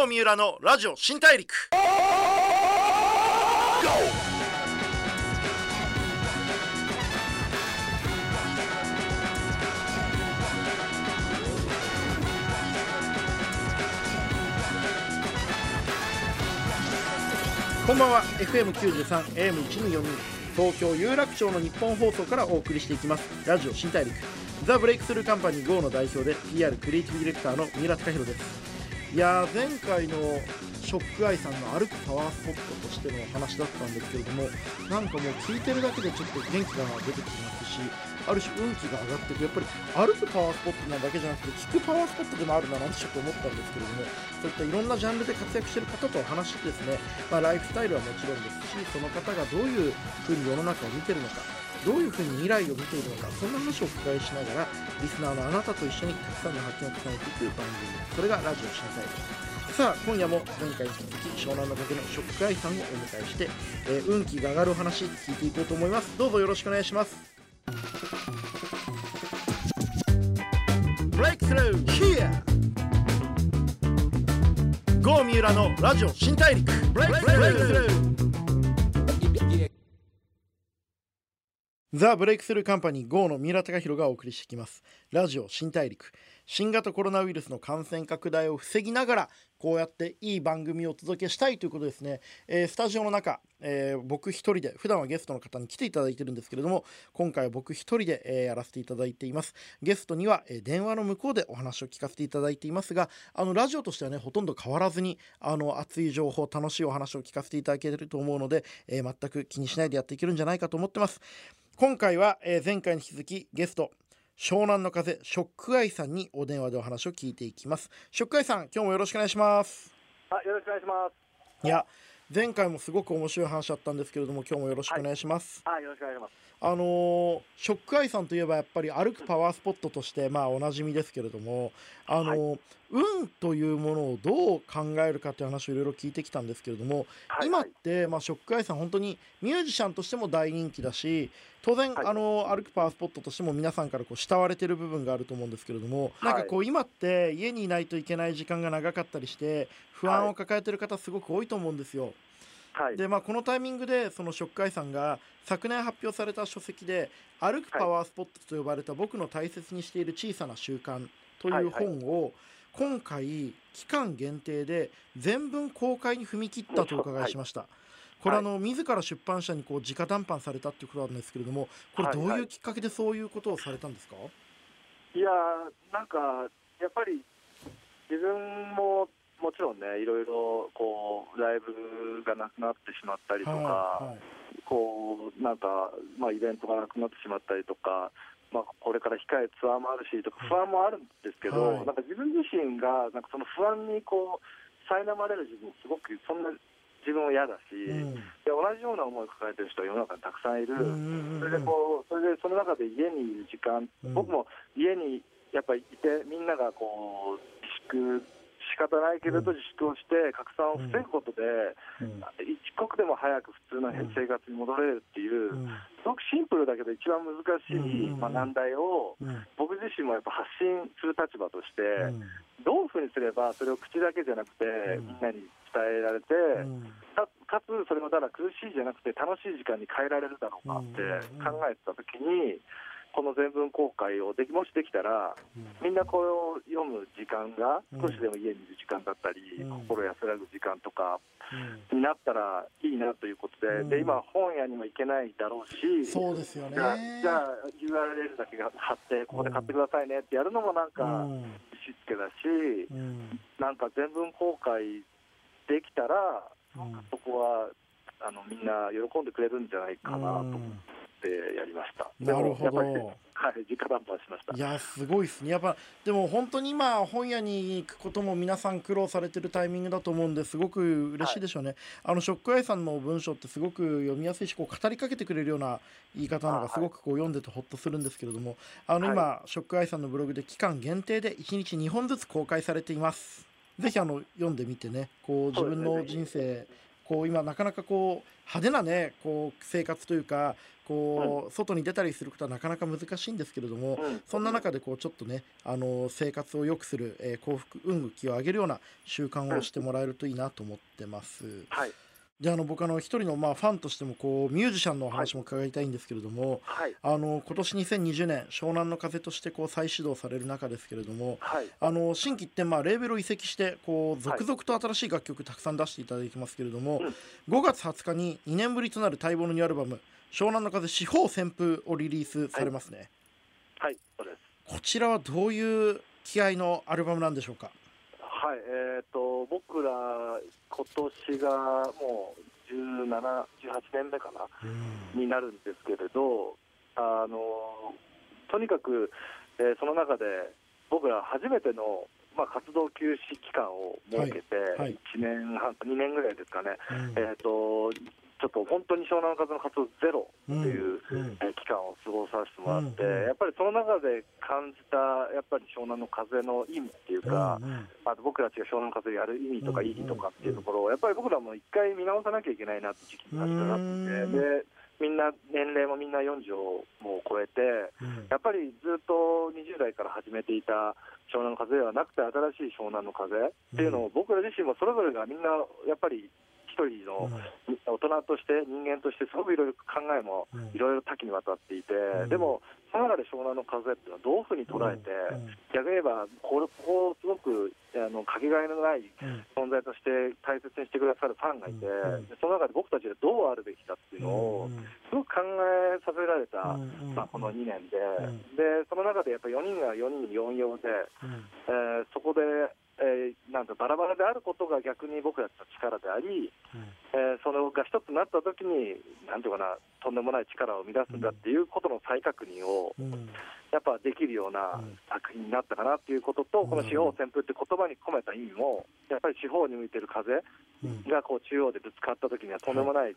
郷三浦のラジオ新大陸。こんばんは。FM93 AM1242 東京有楽町の日本放送からお送りしていきます。ラジオ新大陸。ザ・ブレイクスルーカンパニー GO の代表で PR クリエイティブディレクターの三浦貴弘です。いや前回のショックアイさんの歩くパワースポットとしての話だったんですけれどもなんかもう聞いてるだけでちょっと元気が出てきますしある種運気が上がっていく。やっぱり歩くパワースポットなだけじゃなくて聞くパワースポットでもあるんだなってちょっと思ったんですけれどもそういったいろんなジャンルで活躍している方と話してですね、まあ、ライフスタイルはもちろんですしその方がどういうふうに世の中を見てるのかどういうふうに未来を見ているのかそんな話をお伺いしながらリスナーのあなたと一緒にたくさんの発見を重ねていく番組それがラジオ新体です。さあ今夜も前回に続き湘南の風のショックアイさんをお迎えして、えー運気が上がるお話聞いていこうと思います。どうぞよろしくお願いします。Breakthrough here 郷三浦のラジオ新大陸 Breakthrough ザ・ブレイクスルーカンパニー GO の三浦貴弘がお送りしてきます。ラジオ新大陸。新型コロナウイルスの感染拡大を防ぎながらこうやっていい番組をお届けしたいということですね、えースタジオの中、えー僕一人で普段はゲストの方に来ていただいてるんですけれども今回は僕一人で、えーやらせていただいています。ゲストには、え電話の向こうでお話を聞かせていただいていますがあのラジオとしてはねほとんど変わらずにあの熱い情報楽しいお話を聞かせていただけると思うので、え全く気にしないでやっていけるんじゃないかと思ってます。今回は、えー前回に引き続きゲスト湘南の風ショックアイさんにお電話でお話を聞いていきますショックアイさん今日もよろしくお願いしますあ、よろしくお願いします。いや前回もすごく面白い話だったんですけれども今日もよろしくお願いします、あ、よろしくお願いします。あのーショックアイさんといえばやっぱり歩くパワースポットとしてまあおなじみですけれどもあのー運というものをどう考えるかという話をいろいろ聞いてきたんですけれども、はい、今っはいて、まあ、ショックアイさん本当にミュージシャンとしても大人気だし当然、はい。あの歩くパワースポットとしても皆さんからこう慕われてる部分があると思うんですけれども、なんかこう今って家にいないといけない時間が長かったりして不安を抱えてる方すごく多いと思うんですよ。はい、でまあ、このタイミングでそのショックアイさんが昨年発表された書籍で「歩くパワースポット」と呼ばれた僕の大切にしている小さな習慣という本を今回期間限定で全文公開に踏み切ったとお伺いしました。これあの自ら出版社にこう直談判されたっていうことなんですけれどもこれどうはいうきっかけでそういうことをされたんですか、いやー、なんか、やっぱり自分ももちろんね、いろいろこうライブがなくなってしまったりとか、はいこうなんか、まあ、イベントがなくなってしまったりとか、まあ、これから控えツアーもあるしとか、不安もあるんですけど、はい。なんか自分自身がなんかその不安にこう苛まれる自分、すごくそんな自分は嫌だし、うん。で同じような思いを抱えてる人は世の中にたくさんいる。それでこう、それでその中で家にいる時間、うん。僕も家にやっぱりいて、みんながこう自粛、仕方ないけれどうん。自粛をして、拡散を防ぐことで、うん。一刻でも早く普通のうん生活に戻れるっていう、うん。すごくシンプルだけど、一番難しい、うん。まあ、難題を、うん。僕自身もやっぱ発信する立場として、うん。どういうふうにすれば、それを口だけじゃなくて、うん。みんなに伝えられて、うん。かかつそれをただ苦しいじゃなくて楽しい時間に変えられるだろうかって考えてた時にこの全文公開をできもしできたらみんなこれを読む時間がうん。少しでも家にいる時間だったりうん。心安らぐ時間とかうん。になったらいいなということでうん。で今本屋にも行けないだろうしそうですよね。じゃあ URL だけが貼ってここで買ってくださいねってやるのもなんかうん。しつけだしうん。なんか全文公開できたらうん。そこはあのみんな喜んでくれるんじゃないかなと。思ってやりました。なるほど。はい、直談判しました。いやすごいですね。やっぱでも本当に今本屋に行くことも皆さん苦労されてるタイミングだと思うんですごく嬉しいでしょうね、あのショックアイさんの文章ってすごく読みやすいしこう語りかけてくれるような言い方なのがすごくこう読んでてほっとするんですけれどもあの今、ショックアイさんのブログで期間限定で1日2本ずつ公開されています。ぜひあの読んでみてね。こう自分の人生こう今なかなかこう派手なねこう生活というかこう、外に出たりすることはなかなか難しいんですけれども、うん。そんな中でこうちょっとねあの生活を良くする、えー幸福運気を上げるような習慣をしてもらえるといいなと思ってます。はい。じゃああの僕あの一人のまあファンとしてもこうミュージシャンのお話も伺いたいんですけれども、はい。あの今年2020年湘南の風としてこう再始動される中ですけれどもはい。あの新規ってまあレーベルを移籍してこう続々と新しい楽曲たくさん出していただいてますけれども、5月20日に2年ぶりとなる待望のニューアルバム「湘南の風四方旋風」をリリースされますね、はい。そうです。こちらはどういう気合のアルバムなんでしょうか？はいえっ、と僕ら今年がもう17、18年目かな？になるんですけれど、あのとにかく、えーその中で僕ら初めての、まあ、活動休止期間を設けて、はいはい。1年半、2年ぐらいですかね、うん。えー、とちょっと本当に湘南の風の活動ゼロっていう、うんえー期間を過ごさせてもらって、うんうん。やっぱりその中で感じた、やっぱり湘南の風の意味っていうか、うんうん。あと僕たちが湘南の風をやる意味とかうん意義とかっていうところを、やっぱり僕らも一回見直さなきゃいけないなって時期に立ち上がってて、でみんな年齢もみんな40をもう超えて、うん。やっぱりずっと20代から始めていた湘南の風ではなくて、新しい湘南の風っていうのを、僕ら自身もそれぞれがみんなやっぱり一人の大人として、人間として、すごくいろいろ考えもうん。いろいろ多岐にわたっていて、うん。でも、その中で湘南の風っていうのはどういうふうに捉えて、うん。逆に言えば、これここをすごくあのかけがえのないうん。存在として大切にしてくださるファンがいて、その中で僕たちがどうあるべきかっていうのを、すごく考えさせられた、うん。まあ、この2年で、うん。でその中でやっぱ4人が4人4用で、うん。えーそこで、えーなんかバラバラであることが逆に僕たちの力であり、えーそれが一つになった時に、なんていうかな、とんでもない力を生み出すんだっていうことの再確認を、うん。うん。やっぱできるようなうん。作品になったかなっていうことと、この四方旋風って言葉に込めた意味も、やっぱり四方に向いてる風うん。がこう中央でぶつかった時にはとんでもない、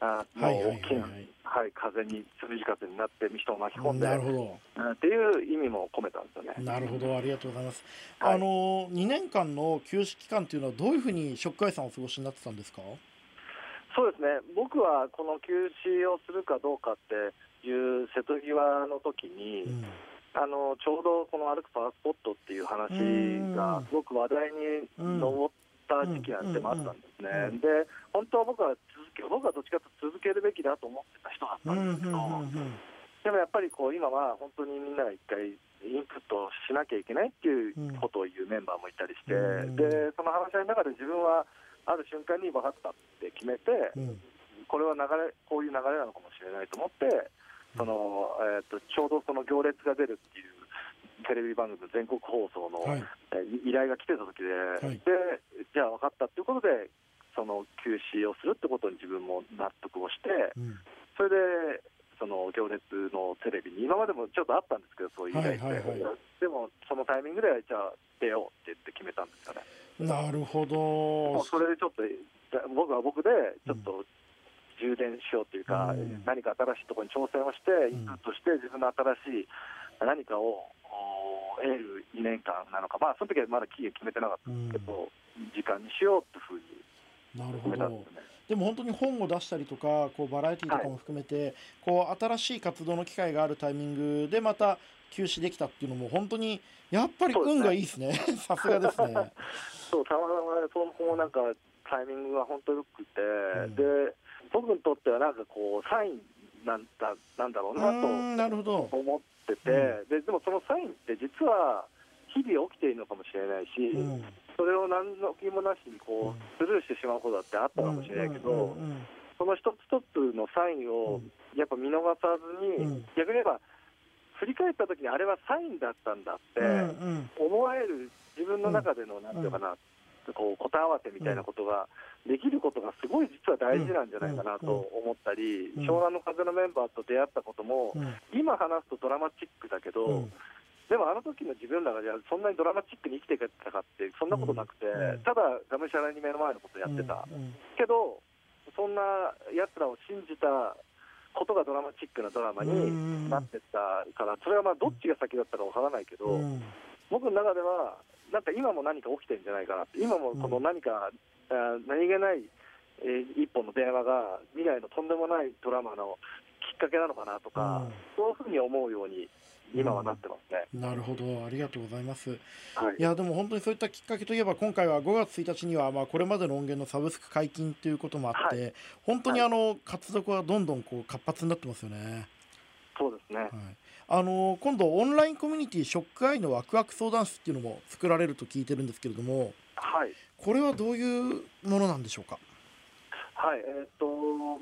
あもうはいはい大きな、はいはい、風に、つむじ風になって、人を巻き込んで、なるほどうんっていう意味も込めたんですよね。なるほど、ありがとうございます。はいあの2年間の休止期間というのはどういうふうにショックアイさんお過ごしになってたんですか？そうですね、僕はこの休止をするかどうかっていう瀬戸際の時に、うんあのちょうどこの歩くパワースポットっていう話がすごく話題に上った時期なんてもあったんですね。うんで、本当は僕は続け、僕はどっちかというと続けるべきだと思ってた人だったうんんですけど、うんでもやっぱりこう今は本当にみんなが一回インプットしなきゃいけないっていうことを言うメンバーもいたりして、うん。でその話し合いの中で自分はある瞬間に分かったって決めて、うんこれは流れこういう流れなのかもしれないと思って、そのえー、とちょうどその行列が出るっていうテレビ番組の全国放送の、はい。えー依頼が来てた時で、い。でじゃあ分かったっていうことで、その休止をするってことに自分も納得をして、うん。それでその行列のテレビに、今までもちょっとあったんですけど、そういう依頼って、はいはいはい。でもそのタイミングで、じゃあ出ようって言って決めたんですよね。なるほど。それでちょっと、僕は僕でちょっと充電しようというか、うん。何か新しいところに挑戦をして、ん。インプットして、自分の新しい何かをお得る2年間なのか、まあ、その時はまだ期限決めてなかったんですけど、時間にしようっていうふうになるほど。でも本当に本を出したりとか、こうバラエティとかも含めて、こう新しい活動の機会があるタイミングでまた休止できたっていうのも本当にやっぱり運がいいですね。さすがですね。そうたまたまそのなんかタイミングが本当よくて、ん。で僕にとってはなんかこうサインなんだなんだろううなと。思ってて、うででもそのサインって実は日々起きているのかもしれないし、うんそれを何の気もなしにこうスルーしてしまうことだってあったかもしれないけど、その一つ一つのサインうをん。やっぱ見逃さずに、うん。逆に言えば振り返った時にあれはサインだったんだって、思える自分の中での、なんていうかな、こう答え合わせみたいなことができることがすごい実は大事なんじゃないかなと思ったり、うん。湘南の風のメンバーと出会ったことも、うん。今話すとドラマチックだけど、うんでもあの時の自分らがじゃあそんなにドラマチックに生きてたかって、そんなことなくて、うんただがむしゃらに目の前のことをやってた、うんけど、そんなやつらを信じたことがドラマチックなドラマになってったから、それはまあどっちが先だったかわからないけど、うん。僕の中では、なんか今も何か起きてるんじゃないかなって、今もこの何か、あー何気ない、えー一本の電話が、未来のとんでもないドラマのっかけなのかなとか、うん。そういうふうに思うように今はなってますね。なるほどありがとうございますはいいやでも本当にそういったきっかけといえば今回は5月1日にはまあこれまでの音源のサブスク解禁ということもあって、は本当にあの活動はどんどんこう活発になってますよね。そうですね。はい、あの今度オンラインコミュニティショックアイのワクワク相談室っていうのも作られると聞いてるんですけれどもはい。これはどういうものなんでしょうか？はい。えーっと、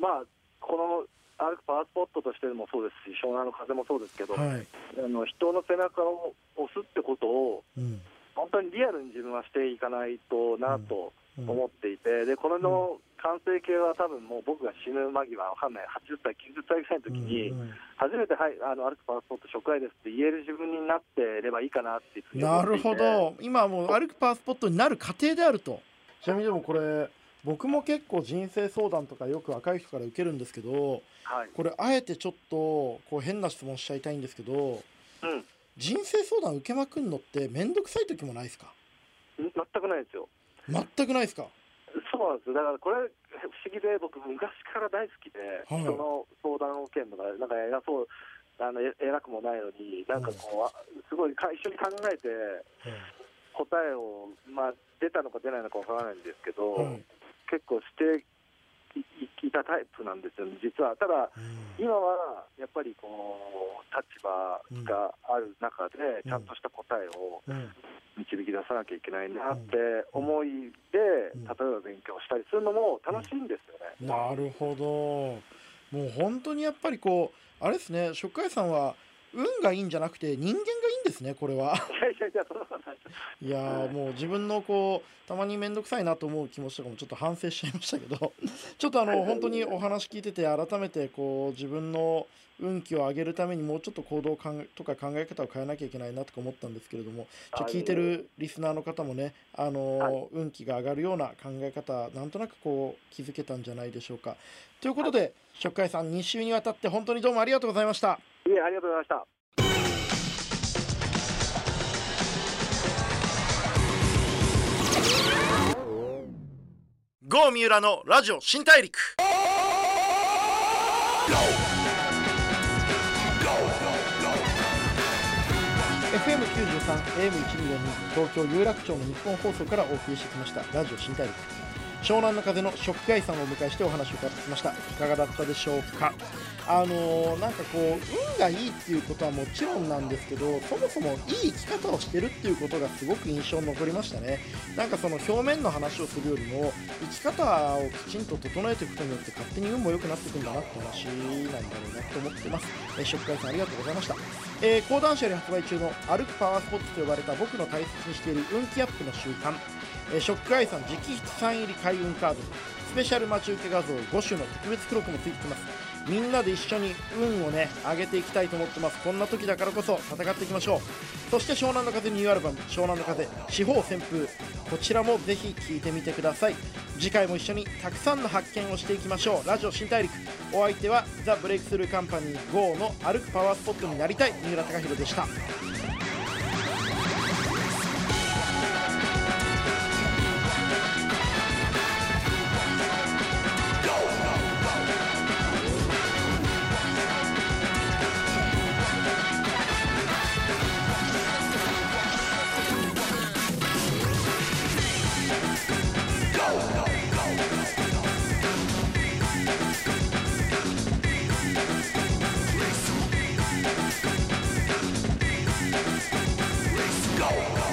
まあ、この歩くパワースポットとしてもそうですし、湘南の風もそうですけど、はい、あの人の背中を押すってことを、うん。本当にリアルに自分はしていかないとなとうん。思っていて、でこれの完成形は多分もう僕が死ぬ間際、わかんない、80歳、90歳ぐらいの時に、うんうん。初めて、はい、あの歩くパワースポット、初回ですって言える自分になってればいいかなって。なるほど。今はもう歩くパワースポットになる過程であると。ちなみにでもこれ僕も結構人生相談とかよく若い人から受けるんですけどはい。これあえてちょっとこう変な質問しちゃいたいんですけどうん、人生相談受けまくんのって面倒くさい時もないですか？全くないですよ。全くないですか？そうなんです。だからこれ、不思議で、僕、昔から大好きで、はい。人の相談を受けるのが、なんか偉そう、あのえ偉くもないのに、なんかこう、あすごいか一緒に考えて、答えを、まあ、出たのか出ないのかわからないんですけど、はい結構していたタイプなんですよね、実は。ただ今はやっぱりこう立場がある中で、うん。ちゃんとした答えを導き出さなきゃいけないなって思いで、うん。例えば勉強したりするのも楽しいんですよね。なるほど。もう本当にやっぱりこうあれですね初回さんは運がいいんじゃなくて人間がいいんですねこれは。いやいやいや、そんいやーもう自分のこうたまに面倒くさいなと思う気持ちとかもちょっと反省しちゃいましたけど ちょっとあの本当にお話聞いてて改めてこう自分の運気を上げるためにもうちょっと行動かんとか考え方を変えなきゃいけないなとか思ったんですけれどもちょはい聞いてるリスナーの方もねあのーはい運気が上がるような考え方なんとなくこう気づけたんじゃないでしょうか。ということで初回さん2週にわたって本当にどうもありがとうございました。いえ、ありがとうございました。郷三浦のラジオ新大陸「FM93 AM124 東京有楽町の日本放送からお送りしてきましたラジオ新大陸。湘南の風のショックアイさんをお迎えしてお話を伺ってきました。いかがだったでしょうか？あのーなんかこう運がいいっていうことはもちろんなんですけどそもそもいい生き方をしてるっていうことがすごく印象に残りましたね。なんかその表面の話をするよりも生き方をきちんと整えていくことによって勝手に運も良くなっていくんだなって話なんだろうなと思ってます、えー、ショックさんありがとうございました。えー講談社より発売中の歩くパワースポットと呼ばれた僕の大切にしている運気アップの習慣、えーショックアイさん直筆サイン入り開運カード。スペシャル待ち受け画像5種の特別付録もついてきます。みんなで一緒に運をね上げていきたいと思ってます。こんな時だからこそ戦っていきましょう。そして湘南の風ニューアルバム湘南の風四方旋風。こちらもぜひ聴いてみてください。次回も一緒にたくさんの発見をしていきましょう。ラジオ新大陸。お相手はザ・ブレイクスルーカンパニー GO の歩くパワースポットになりたい三浦貴大でした。Go!